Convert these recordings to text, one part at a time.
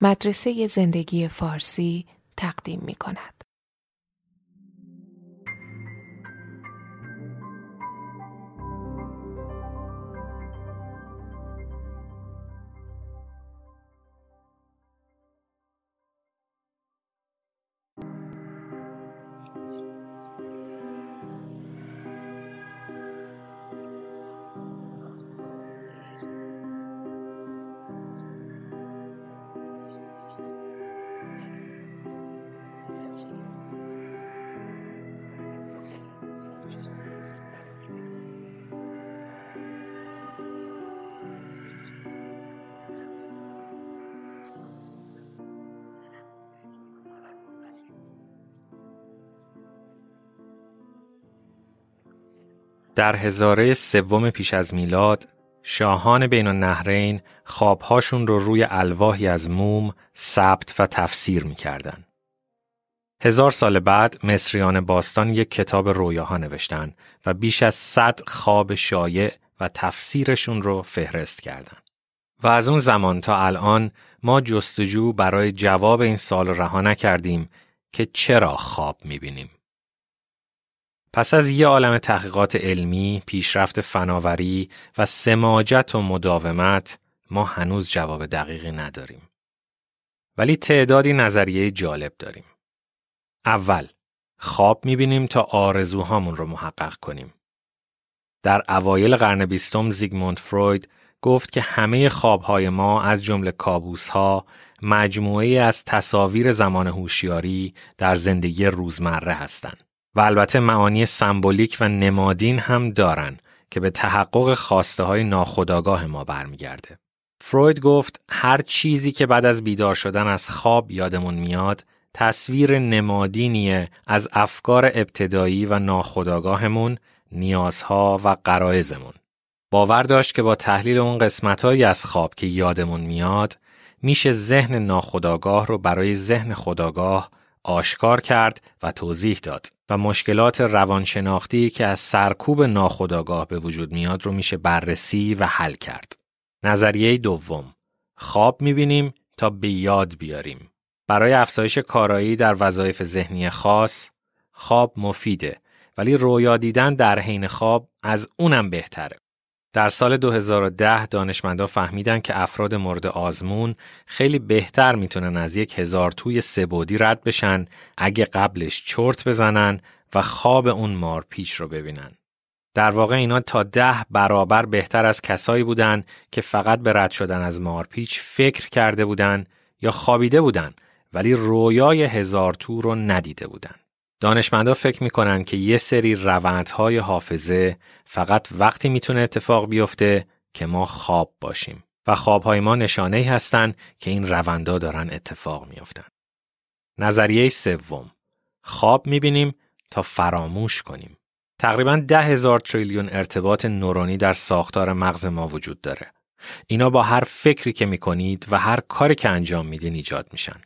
مدرسه زندگی فارسی تقدیم می کند. در هزاره سوم پیش از میلاد شاهان بین النهرین خوابهاشون رو روی الواحی از موم ثبت و تفسیر می‌کردن. هزار سال بعد مصریان باستان یک کتاب رویاها نوشتن و بیش از صد خواب شایع و تفسیرشون رو فهرست کردن. و از اون زمان تا الان ما جستجو برای جواب این سال رها نکردیم که چرا خواب می‌بینیم. پس از یه عالم تحقیقات علمی، پیشرفت فناوری و سماجت و مداومت ما هنوز جواب دقیقی نداریم. ولی تعدادی نظریه جالب داریم. اول، خواب می‌بینیم تا آرزوهامون رو محقق کنیم. در اوایل قرن بیستم زیگموند فروید گفت که همه خوابهای ما از جمله کابوسها مجموعه از تصاویر زمان هوشیاری در زندگی روزمره هستند. و البته معانی سمبولیک و نمادین هم دارن که به تحقق خواسته های ناخودآگاه ما برمیگرده. فروید گفت هر چیزی که بعد از بیدار شدن از خواب یادمون میاد تصویر نمادینیه از افکار ابتدایی و ناخودآگاهمون، نیازها و قرائزمون. باور داشت که با تحلیل اون قسمتهایی از خواب که یادمون میاد میشه ذهن ناخودآگاه رو برای ذهن خداگاه آشکار کرد و توضیح داد و مشکلات روانشناختی که از سرکوب ناخودآگاه به وجود میاد رو میشه بررسی و حل کرد. نظریه دوم خواب می‌بینیم تا به یاد بیاریم. برای افزایش کارایی در وظایف ذهنی خاص خواب مفیده ولی رویا دیدن در حین خواب از اونم بهتره. در سال 2010 دانشمندان فهمیدن که افراد مورد آزمون خیلی بهتر می‌تونن از یک هزار توی سبودی رد بشن اگه قبلش چرت بزنن و خواب اون مارپیچ رو ببینن. در واقع اینا تا ده برابر بهتر از کسایی بودن که فقط به رد شدن از مارپیچ فکر کرده بودن یا خوابیده بودن ولی رویای هزار تو رو ندیده بودن. دانشمندا فکر می‌کنن که یه سری روندهای حافظه فقط وقتی می‌تونه اتفاق بیفته که ما خواب باشیم و خوابهای ما نشانه هستن که این روندا دارن اتفاق میافتن. نظریه سوم خواب می‌بینیم تا فراموش کنیم. تقریبا ده هزار تریلیون ارتباط نورونی در ساختار مغز ما وجود داره. اینا با هر فکری که می‌کنید و هر کاری که انجام میدین ایجاد میشن.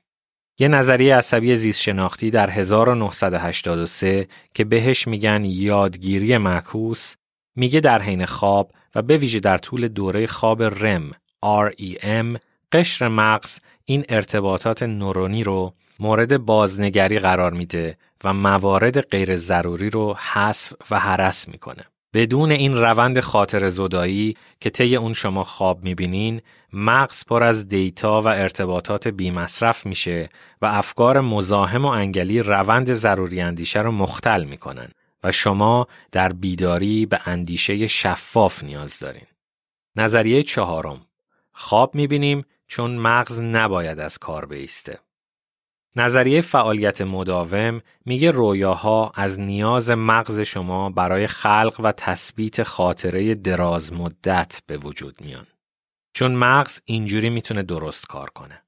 یه نظریه عصبی زیست شناختی در 1983 که بهش میگن یادگیری معکوس میگه در حین خواب و به ویژه در طول دوره خواب رم REM قشر مغز این ارتباطات نورونی رو مورد بازنگری قرار میده و موارد غیر ضروری رو حذف و حرس می‌کنه. بدون این روند خاطر زدایی که طی اون شما خواب می‌بینین مغز پر از دیتا و ارتباطات بیمصرف میشه و افکار مزاحم و انگلی روند ضروری اندیشه رو مختل می‌کنن و شما در بیداری به اندیشه شفاف نیاز دارین. نظریه چهارم خواب می‌بینیم چون مغز نباید از کار بیسته. نظریه فعالیت مداوم میگه رویاها از نیاز مغز شما برای خلق و تثبیت خاطره دراز مدت به وجود میان. چون مغز اینجوری می‌تونه درست کار کنه.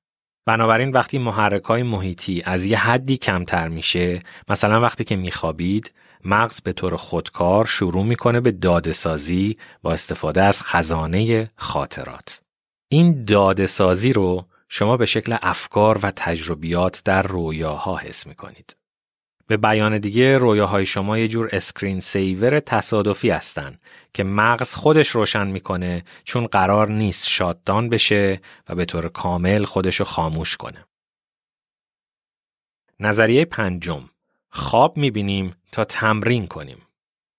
بنابراین وقتی محرک های محیطی از یه حدی کمتر میشه مثلا وقتی که میخوابید مغز به طور خودکار شروع می‌کنه به داده سازی با استفاده از خزانه خاطرات. این داده سازی رو شما به شکل افکار و تجربیات در رویاها حس می کنید. به بیان دیگه رویاهای شما یه جور screen saver تصادفی هستن که مغز خودش روشن می‌کنه چون قرار نیست shut down بشه و به طور کامل خودشو خاموش کنه. نظریه پنجم خواب می‌بینیم تا تمرین کنیم.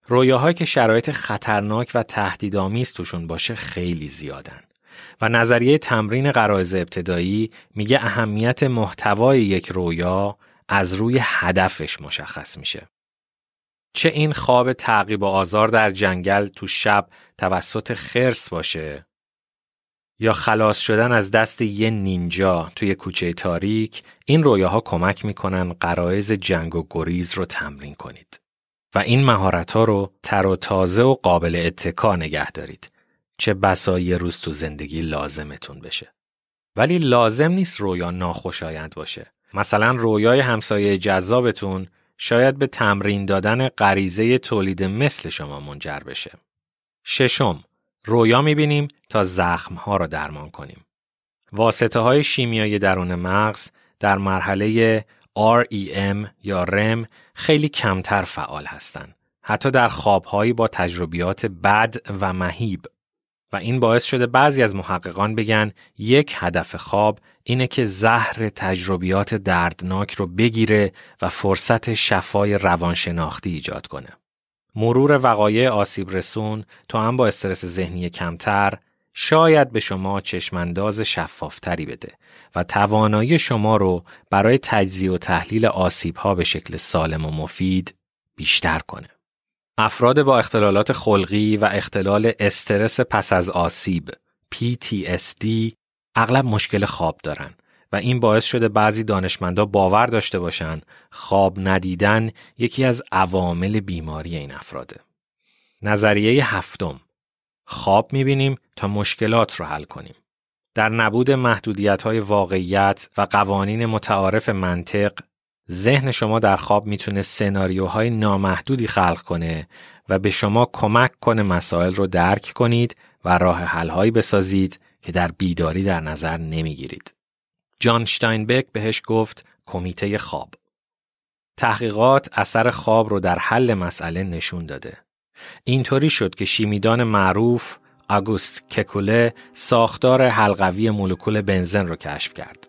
رویاهایی که شرایط خطرناک و تهدیدآمیز توشون باشه خیلی زیادن. و نظریه تمرین قرائز ابتدایی میگه اهمیت محتوای یک رویا از روی هدفش مشخص میشه. چه این خواب تعقیب و آزار در جنگل تو شب توسط خرس باشه؟ یا خلاص شدن از دست یه نینجا توی کوچه تاریک این رویاها کمک می‌کنن قرائز جنگ و گریز رو تمرین کنید. و این مهارت ها رو تر و تازه و قابل اتکا نگه دارید. چه بسا یه روز تو زندگی لازمتون بشه ولی لازم نیست رویا ناخوشایند باشه مثلا رویای همسایه جذابتون شاید به تمرین دادن غریزه تولید مثل شما منجر بشه. ششم، رویا می‌بینیم تا زخمها را درمان کنیم. واسطه های شیمیایی درون مغز در مرحله REM یا REM خیلی کمتر فعال هستند. حتی در خوابهایی با تجربیات بد و مهیب و این باعث شده بعضی از محققان بگن یک هدف خواب اینه که زهر تجربیات دردناک رو بگیره و فرصت شفای روانشناختی ایجاد کنه. مرور وقایع آسیب رسون تو هم با استرس ذهنی کمتر شاید به شما چشمانداز شفافتری بده و توانایی شما رو برای تجزیه و تحلیل آسیب ها به شکل سالم و مفید بیشتر کنه. افراد با اختلالات خلقی و اختلال استرس پس از آسیب PTSD اغلب مشکل خواب دارن و این باعث شده بعضی دانشمندا باور داشته باشن خواب ندیدن یکی از عوامل بیماری این افراده. نظریه هفتم خواب می‌بینیم تا مشکلات رو حل کنیم. در نبود محدودیت های واقعیت و قوانین متعارف منطق ذهن شما در خواب می‌تونه سناریوهای نامحدودی خلق کنه و به شما کمک کنه مسائل رو درک کنید و راه حلهایی بسازید که در بیداری در نظر نمی‌گیرید. جان شتاینبک بهش گفت کمیته خواب. تحقیقات اثر خواب رو در حل مسئله نشون داده. اینطوری شد که شیمیدان معروف آگوست ککوله ساختار حلقوی مولکول بنزن رو کشف کرد.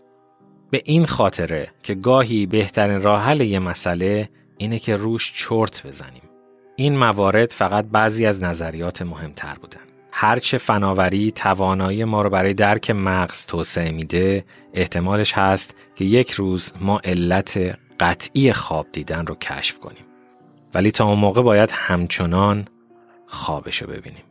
به این خاطره که گاهی بهترین راه حل یه مسئله اینه که روش چرت بزنیم. این موارد فقط بعضی از نظریات مهمتر بودن. هرچه فناوری توانایی ما رو برای درک مغز توسعه میده احتمالش هست که یک روز ما علت قطعی خواب دیدن رو کشف کنیم ولی تا اون موقع باید همچنان خوابشو ببینیم